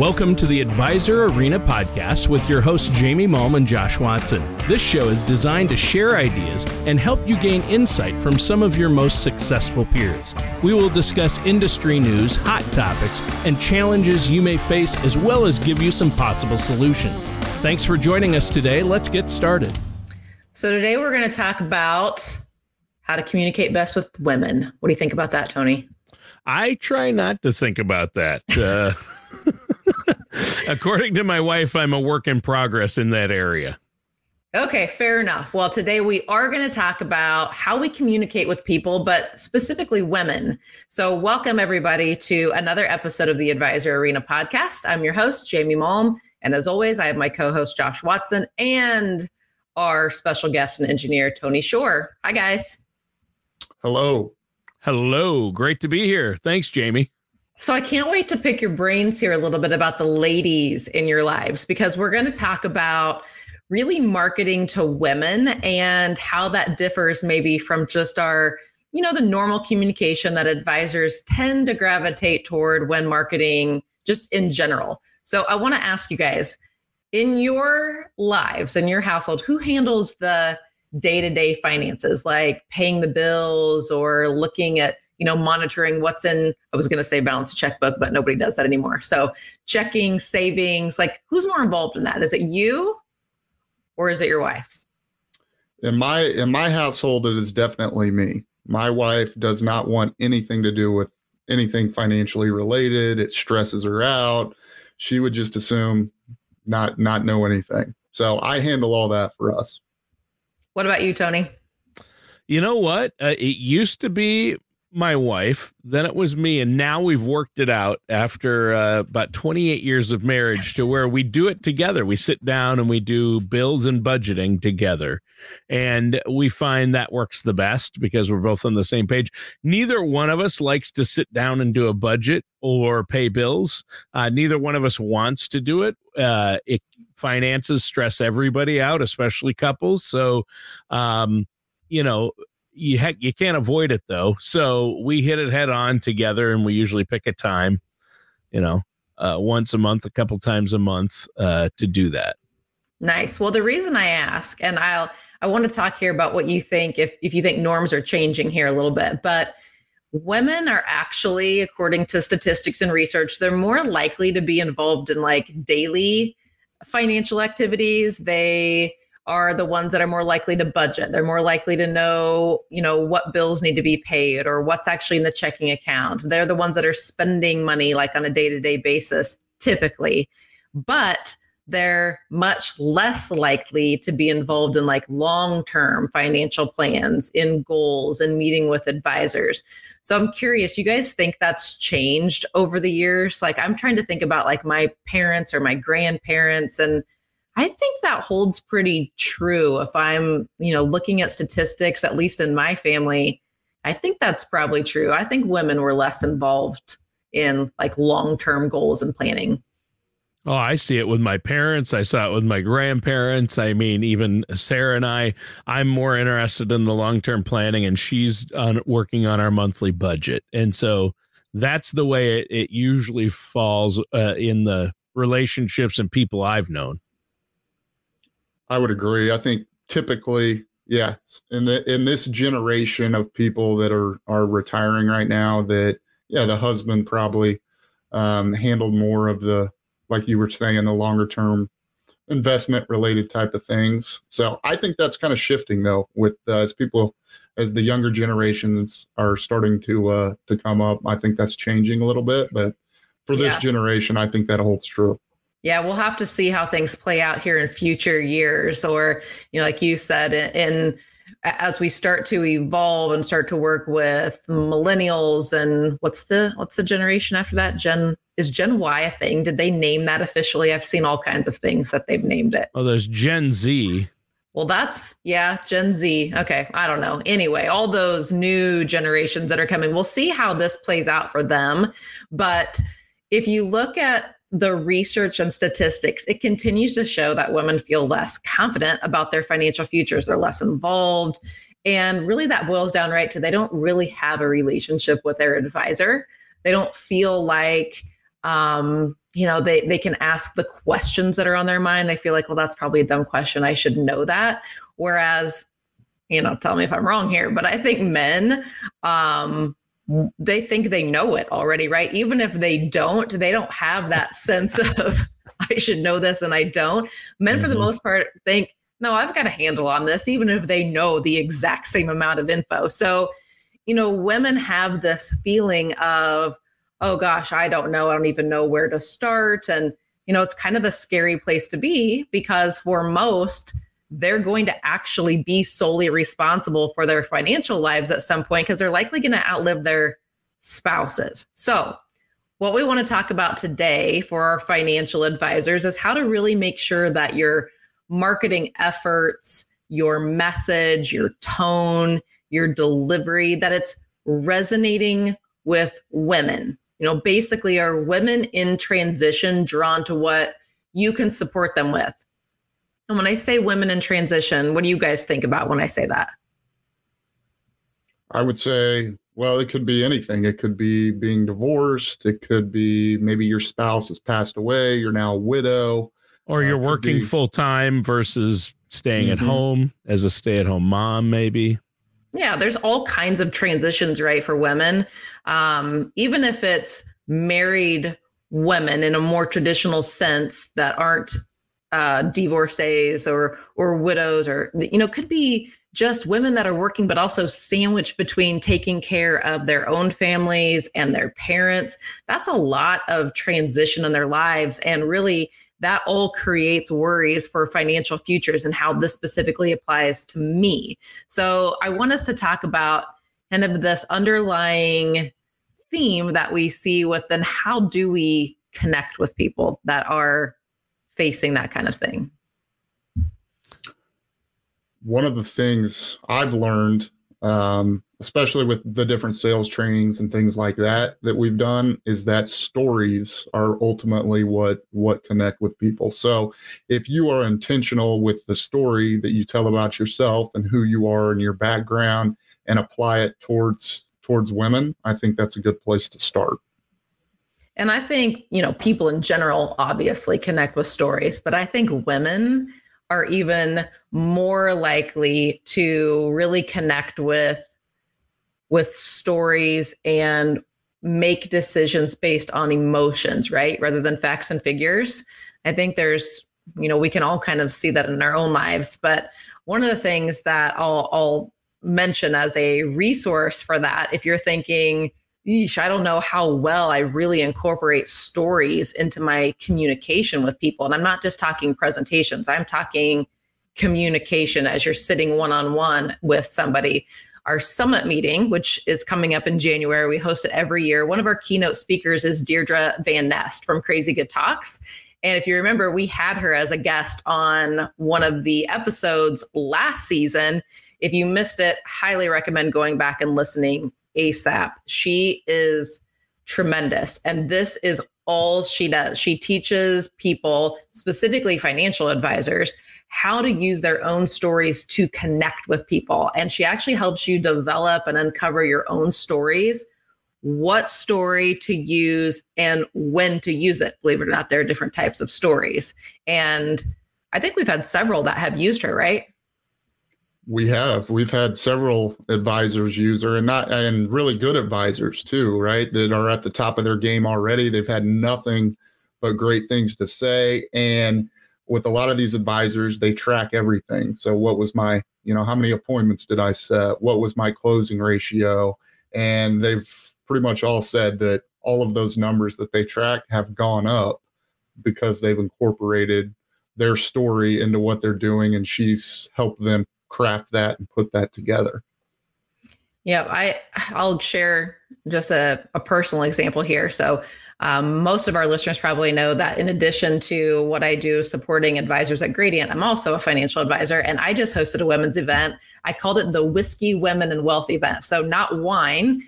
Welcome to the Advisor Arena podcast with your hosts, Jamie Malm and Josh Watson. This show is designed to share ideas and help you gain insight from some of your most successful peers. We will discuss industry news, hot topics, and challenges you may face, as well as give you some possible solutions. Thanks for joining us today. Let's get started. So, today we're going to talk about how to communicate best with women. What do you think about that, Tony? I try not to think about that. Uh, According to my wife, I'm a work in progress in that area. Okay, fair enough. Well, today we are going to talk about how we communicate with people, but specifically women. So, welcome everybody to another episode of the Advisor Arena podcast. I'm your host, Jamie Malm. And as always, I have my co host, Josh Watson, and our special guest and engineer, Tony Shore. Hi, guys. Hello. Hello. Great to be here. Thanks, Jamie. So I can't wait to pick your brains here a little bit about the ladies in your lives because we're going to talk about really marketing to women and how that differs maybe from just our you know the normal communication that advisors tend to gravitate toward when marketing just in general. So I want to ask you guys in your lives in your household who handles the day-to-day finances like paying the bills or looking at you know, monitoring what's in, I was going to say balance a checkbook, but nobody does that anymore. So checking, savings, like who's more involved in that? Is it you or is it your wife's? In my in my household, it is definitely me. My wife does not want anything to do with anything financially related. It stresses her out. She would just assume not not know anything. So I handle all that for us. What about you, Tony? You know what? Uh, it used to be my wife, then it was me, and now we've worked it out after uh, about 28 years of marriage to where we do it together. We sit down and we do bills and budgeting together, and we find that works the best because we're both on the same page. Neither one of us likes to sit down and do a budget or pay bills. Uh, neither one of us wants to do it. Uh, it finances stress everybody out, especially couples. So, um, you know, you heck you can't avoid it though. So we hit it head on together, and we usually pick a time, you know, uh, once a month, a couple times a month, uh, to do that. Nice. Well, the reason I ask, and I'll I want to talk here about what you think if if you think norms are changing here a little bit, but women are actually according to statistics and research they're more likely to be involved in like daily financial activities they are the ones that are more likely to budget. They're more likely to know, you know, what bills need to be paid or what's actually in the checking account. They're the ones that are spending money like on a day-to-day basis typically. But they're much less likely to be involved in like long-term financial plans, in goals and meeting with advisors. So I'm curious, you guys think that's changed over the years? Like I'm trying to think about like my parents or my grandparents and I think that holds pretty true. If I'm, you know, looking at statistics, at least in my family, I think that's probably true. I think women were less involved in like long term goals and planning. Oh, I see it with my parents. I saw it with my grandparents. I mean, even Sarah and I, I'm more interested in the long term planning, and she's on, working on our monthly budget. And so that's the way it, it usually falls uh, in the relationships and people I've known. I would agree. I think typically, yeah, in the in this generation of people that are are retiring right now, that yeah, the husband probably um, handled more of the like you were saying, the longer term investment related type of things. So I think that's kind of shifting though, with uh, as people as the younger generations are starting to uh, to come up. I think that's changing a little bit, but for this yeah. generation, I think that holds true. Yeah, we'll have to see how things play out here in future years, or you know, like you said, in, as we start to evolve and start to work with millennials and what's the what's the generation after that? Gen is Gen Y a thing? Did they name that officially? I've seen all kinds of things that they've named it. Oh, there's Gen Z. Well, that's yeah, Gen Z. Okay, I don't know. Anyway, all those new generations that are coming, we'll see how this plays out for them. But if you look at the research and statistics, it continues to show that women feel less confident about their financial futures. They're less involved. And really, that boils down right to they don't really have a relationship with their advisor. They don't feel like um, you know, they they can ask the questions that are on their mind. They feel like, well, that's probably a dumb question. I should know that. Whereas, you know, tell me if I'm wrong here, but I think men um they think they know it already, right? Even if they don't, they don't have that sense of I should know this and I don't. Men, mm-hmm. for the mm-hmm. most part, think, no, I've got a handle on this, even if they know the exact same amount of info. So, you know, women have this feeling of, oh gosh, I don't know. I don't even know where to start. And, you know, it's kind of a scary place to be because for most, they're going to actually be solely responsible for their financial lives at some point because they're likely going to outlive their spouses. So, what we want to talk about today for our financial advisors is how to really make sure that your marketing efforts, your message, your tone, your delivery, that it's resonating with women. You know, basically, are women in transition drawn to what you can support them with? And when I say women in transition, what do you guys think about when I say that? I would say well, it could be anything. It could be being divorced. It could be maybe your spouse has passed away. You're now a widow. Or you're uh, working full time versus staying mm-hmm. at home as a stay at home mom, maybe. Yeah, there's all kinds of transitions, right, for women. Um, even if it's married women in a more traditional sense that aren't uh, divorcees or or widows, or you know, could be just women that are working, but also sandwiched between taking care of their own families and their parents. That's a lot of transition in their lives. And really, that all creates worries for financial futures and how this specifically applies to me. So, I want us to talk about kind of this underlying theme that we see with then how do we connect with people that are facing that kind of thing? one of the things I've learned, um, especially with the different sales trainings and things like that that we've done, is that stories are ultimately what what connect with people. So if you are intentional with the story that you tell about yourself and who you are and your background, and apply it towards towards women, I think that's a good place to start. And I think, you know, people in general obviously connect with stories, but I think women are even more likely to really connect with with stories and make decisions based on emotions right rather than facts and figures. I think there's you know we can all kind of see that in our own lives but one of the things that i'll, I'll mention as a resource for that if you're thinking I don't know how well I really incorporate stories into my communication with people. And I'm not just talking presentations, I'm talking communication as you're sitting one on one with somebody. Our summit meeting, which is coming up in January, we host it every year. One of our keynote speakers is Deirdre Van Nest from Crazy Good Talks. And if you remember, we had her as a guest on one of the episodes last season. If you missed it, highly recommend going back and listening ASAP. She is tremendous. And this is all she does. She teaches people, specifically financial advisors, how to use their own stories to connect with people. And she actually helps you develop and uncover your own stories, what story to use and when to use it. Believe it or not, there are different types of stories. And I think we've had several that have used her, right? We have. We've had several advisors use her and not and really good advisors too, right? That are at the top of their game already. They've had nothing but great things to say. And with a lot of these advisors, they track everything. So what was my, you know, how many appointments did I set? What was my closing ratio? And they've pretty much all said that all of those numbers that they track have gone up because they've incorporated their story into what they're doing and she's helped them craft that and put that together. Yeah, I I'll share just a, a personal example here. So um, most of our listeners probably know that in addition to what I do supporting advisors at Gradient, I'm also a financial advisor. And I just hosted a women's event. I called it the Whiskey Women and Wealth event. So not wine.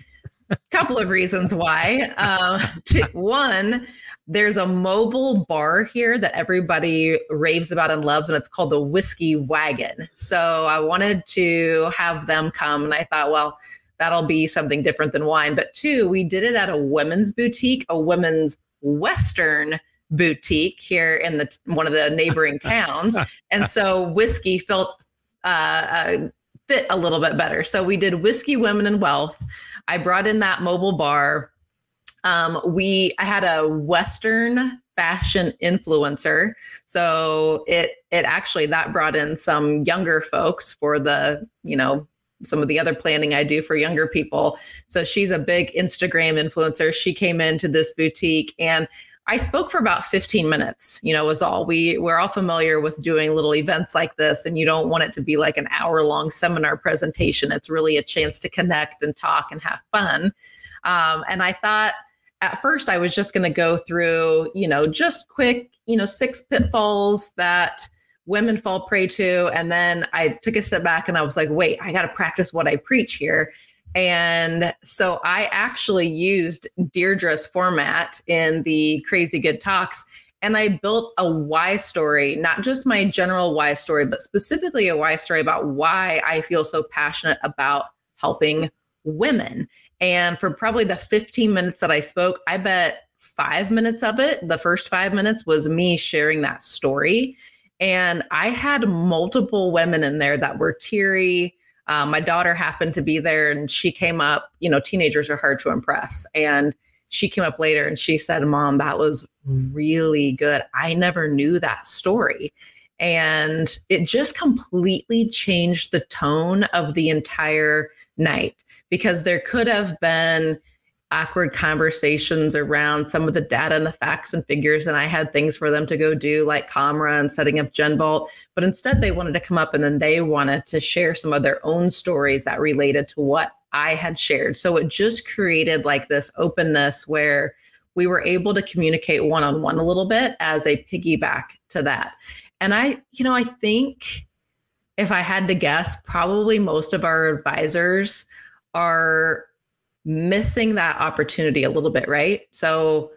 A couple of reasons why. Uh, to, one, there's a mobile bar here that everybody raves about and loves, and it's called the Whiskey Wagon. So I wanted to have them come, and I thought, well, that'll be something different than wine. But two, we did it at a women's boutique, a women's Western boutique here in the one of the neighboring towns, and so whiskey felt uh, uh, fit a little bit better. So we did whiskey, women, and wealth. I brought in that mobile bar. Um, we I had a Western fashion influencer. So it it actually that brought in some younger folks for the, you know, some of the other planning I do for younger people. So she's a big Instagram influencer. She came into this boutique and I spoke for about 15 minutes, you know, was all we we're all familiar with doing little events like this and you don't want it to be like an hour long seminar presentation. It's really a chance to connect and talk and have fun. Um, and I thought at first I was just going to go through, you know, just quick, you know, six pitfalls that women fall prey to. And then I took a step back and I was like, wait, I got to practice what I preach here. And so I actually used Deirdre's format in the Crazy Good Talks. And I built a why story, not just my general why story, but specifically a why story about why I feel so passionate about helping women. And for probably the 15 minutes that I spoke, I bet five minutes of it, the first five minutes was me sharing that story. And I had multiple women in there that were teary. Um, my daughter happened to be there and she came up. You know, teenagers are hard to impress. And she came up later and she said, Mom, that was really good. I never knew that story. And it just completely changed the tone of the entire night because there could have been awkward conversations around some of the data and the facts and figures. And I had things for them to go do, like Comra and setting up GenVault. But instead, they wanted to come up and then they wanted to share some of their own stories that related to what I had shared. So it just created like this openness where we were able to communicate one on one a little bit as a piggyback to that. And I, you know, I think if I had to guess, probably most of our advisors are missing that opportunity a little bit, right? So,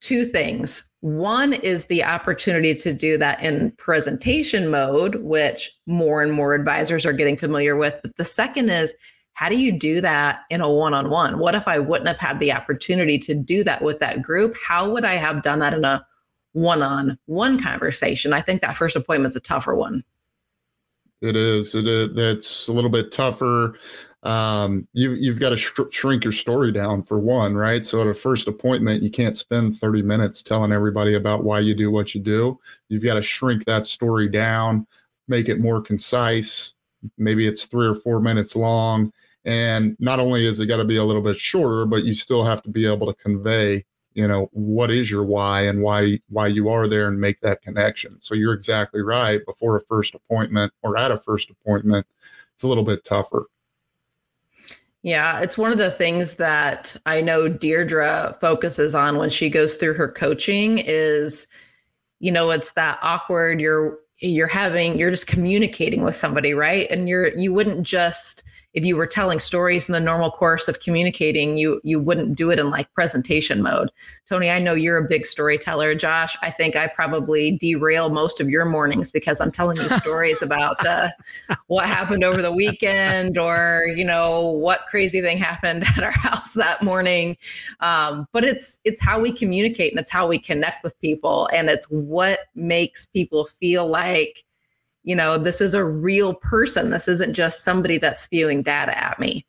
two things. One is the opportunity to do that in presentation mode, which more and more advisors are getting familiar with. But the second is, how do you do that in a one on one? What if I wouldn't have had the opportunity to do that with that group? How would I have done that in a one on one conversation? I think that first appointment is a tougher one. It is. It is. That's a little bit tougher. Um, you you've got to sh- shrink your story down for one, right? So at a first appointment, you can't spend 30 minutes telling everybody about why you do what you do. You've got to shrink that story down, make it more concise. Maybe it's three or four minutes long. And not only is it got to be a little bit shorter, but you still have to be able to convey you know what is your why and why why you are there and make that connection. So you're exactly right. Before a first appointment or at a first appointment it's a little bit tougher. Yeah, it's one of the things that I know Deirdre focuses on when she goes through her coaching is you know, it's that awkward you're you're having you're just communicating with somebody, right? And you're you wouldn't just if you were telling stories in the normal course of communicating, you you wouldn't do it in like presentation mode. Tony, I know you're a big storyteller. Josh, I think I probably derail most of your mornings because I'm telling you stories about uh, what happened over the weekend or you know what crazy thing happened at our house that morning. Um, but it's it's how we communicate and it's how we connect with people and it's what makes people feel like you know, this is a real person. This isn't just somebody that's spewing data at me.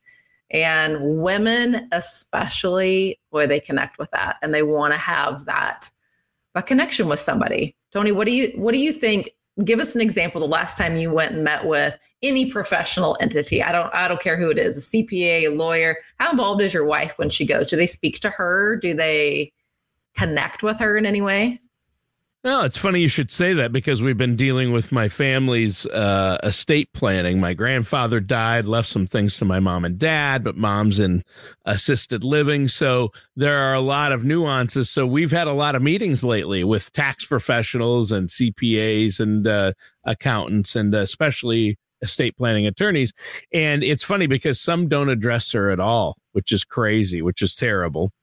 And women, especially, boy, they connect with that and they want to have that a connection with somebody. Tony, what do you what do you think? Give us an example. The last time you went and met with any professional entity, I don't I don't care who it is, a CPA, a lawyer. How involved is your wife when she goes? Do they speak to her? Do they connect with her in any way? Well, it's funny you should say that because we've been dealing with my family's uh, estate planning. My grandfather died, left some things to my mom and dad, but mom's in assisted living. So there are a lot of nuances. So we've had a lot of meetings lately with tax professionals and CPAs and uh, accountants, and especially estate planning attorneys. And it's funny because some don't address her at all, which is crazy, which is terrible.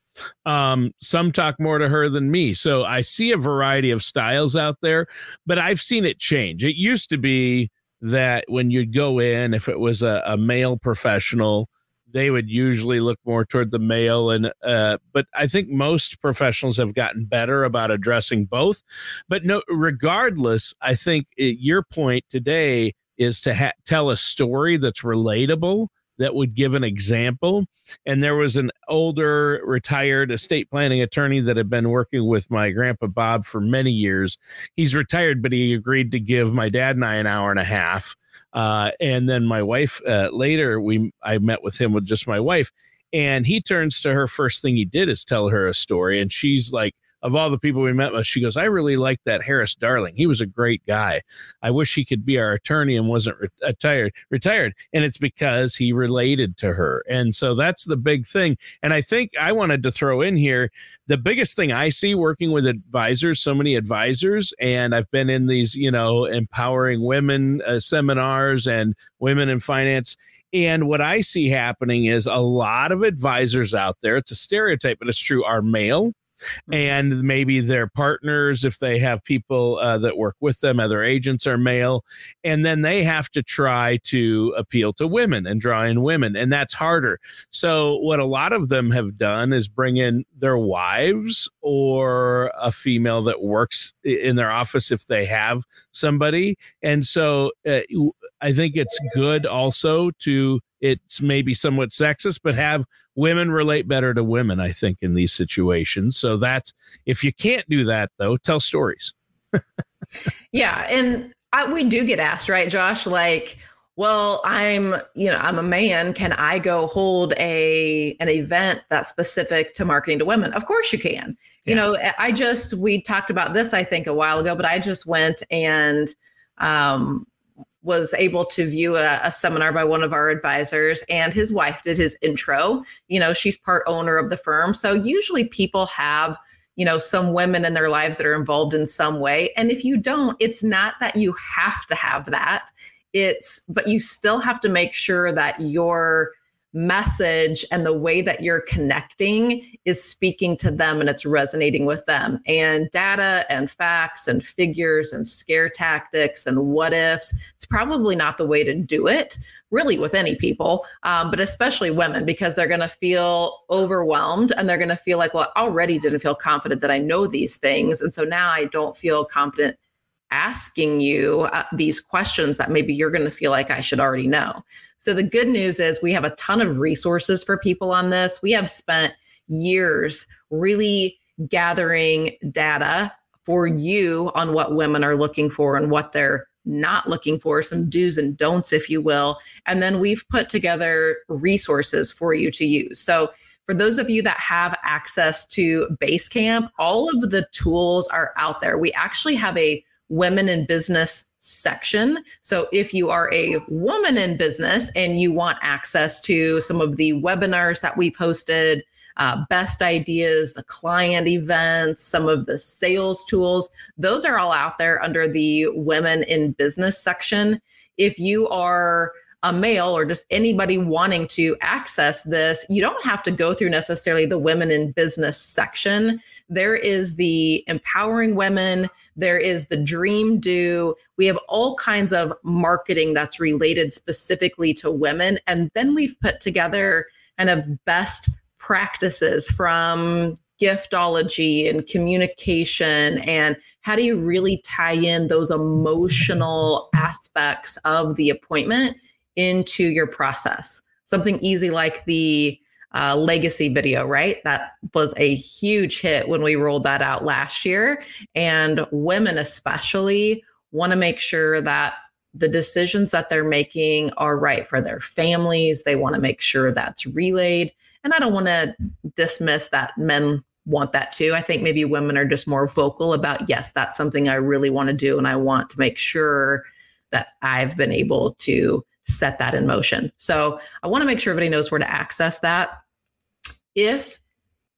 Um, some talk more to her than me. So I see a variety of styles out there, but I've seen it change. It used to be that when you'd go in, if it was a, a male professional, they would usually look more toward the male and uh, but i think most professionals have gotten better about addressing both but no regardless i think it, your point today is to ha- tell a story that's relatable that would give an example. And there was an older retired estate planning attorney that had been working with my grandpa Bob for many years. He's retired, but he agreed to give my dad and I an hour and a half. Uh, and then my wife uh, later, we I met with him with just my wife, and he turns to her. First thing he did is tell her a story, and she's like, of all the people we met with, she goes, I really like that Harris Darling. He was a great guy. I wish he could be our attorney and wasn't retired. Retired, and it's because he related to her, and so that's the big thing. And I think I wanted to throw in here the biggest thing I see working with advisors, so many advisors, and I've been in these, you know, empowering women uh, seminars and women in finance. And what I see happening is a lot of advisors out there, it's a stereotype, but it's true, are male. And maybe their partners, if they have people uh, that work with them, other agents are male, and then they have to try to appeal to women and draw in women, and that's harder. So, what a lot of them have done is bring in their wives or a female that works in their office if they have somebody, and so uh, I think it's good also to it's maybe somewhat sexist, but have women relate better to women, I think, in these situations. So that's if you can't do that though, tell stories. yeah. And I, we do get asked, right, Josh? Like, well, I'm, you know, I'm a man. Can I go hold a an event that's specific to marketing to women? Of course you can. Yeah. You know, I just we talked about this I think a while ago, but I just went and um was able to view a, a, seminar by one of our advisors and his wife did his intro. You know she's part owner of the firm. So usually people have you know some women in their lives that are involved in some way. And if you don't it's not that you have to have that. It's but you still have to make sure that you're message and the way that you're connecting is speaking to them and it's resonating with them. And data and facts and figures and scare tactics and what ifs, it's probably not the way to do it, really, with any people, um, but especially women, because they're going to feel overwhelmed and they're going to feel like, well, I already didn't feel confident that I know these things. And so now I don't feel confident asking you uh, these questions that maybe you're going to feel like I should already know. So the good news is we have a ton of resources for people on this. We have spent years really gathering data for you on what women are looking for and what they're not looking for, some do's and don'ts, if you will. And then we've put together resources for you to use. So for those of you that have access to Basecamp, all of the tools are out there. We actually have a women in business section. So if you are a woman in business and you want access to some of the webinars that we posted, uh, best ideas, the client events, some of the sales tools, those are all out there under the women in business section. If you are a male or just anybody wanting to access this, you don't have to go through necessarily the women in business section. There is the empowering women, there is the dream do. We have all kinds of marketing that's related specifically to women. And then we've put together kind of best practices from giftology and communication and how do you really tie in those emotional aspects of the appointment into your process. Something easy like the uh, legacy video, right? That was a huge hit when we rolled that out last year. And women, especially, want to make sure that the decisions that they're making are right for their families. They want to make sure that's relayed. And I don't want to dismiss that men want that too. I think maybe women are just more vocal about, yes, that's something I really want to do. And I want to make sure that I've been able to set that in motion. So I want to make sure everybody knows where to access that. If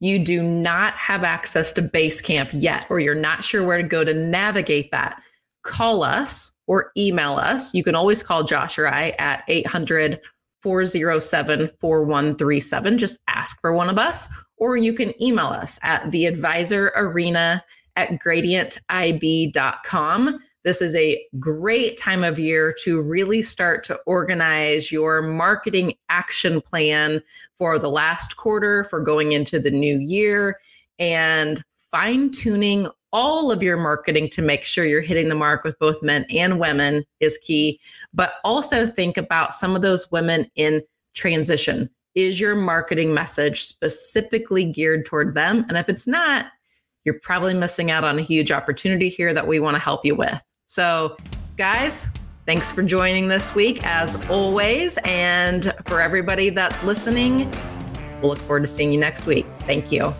you do not have access to Basecamp yet, or you're not sure where to go to navigate that, call us or email us. You can always call Josh or I at 800 407 4137. Just ask for one of us, or you can email us at the advisor arena at gradientib.com. this is a great time of year to really start to organize your marketing action plan for the last quarter, for going into the new year, and fine tuning all of your marketing to make sure you're hitting the mark with both men and women is key. But also think about some of those women in transition. Is your marketing message specifically geared toward them? And if it's not, you're probably missing out on a huge opportunity here that we want to help you with. So, guys, thanks for joining this week as always. And for everybody that's listening, we'll look forward to seeing you next week. Thank you.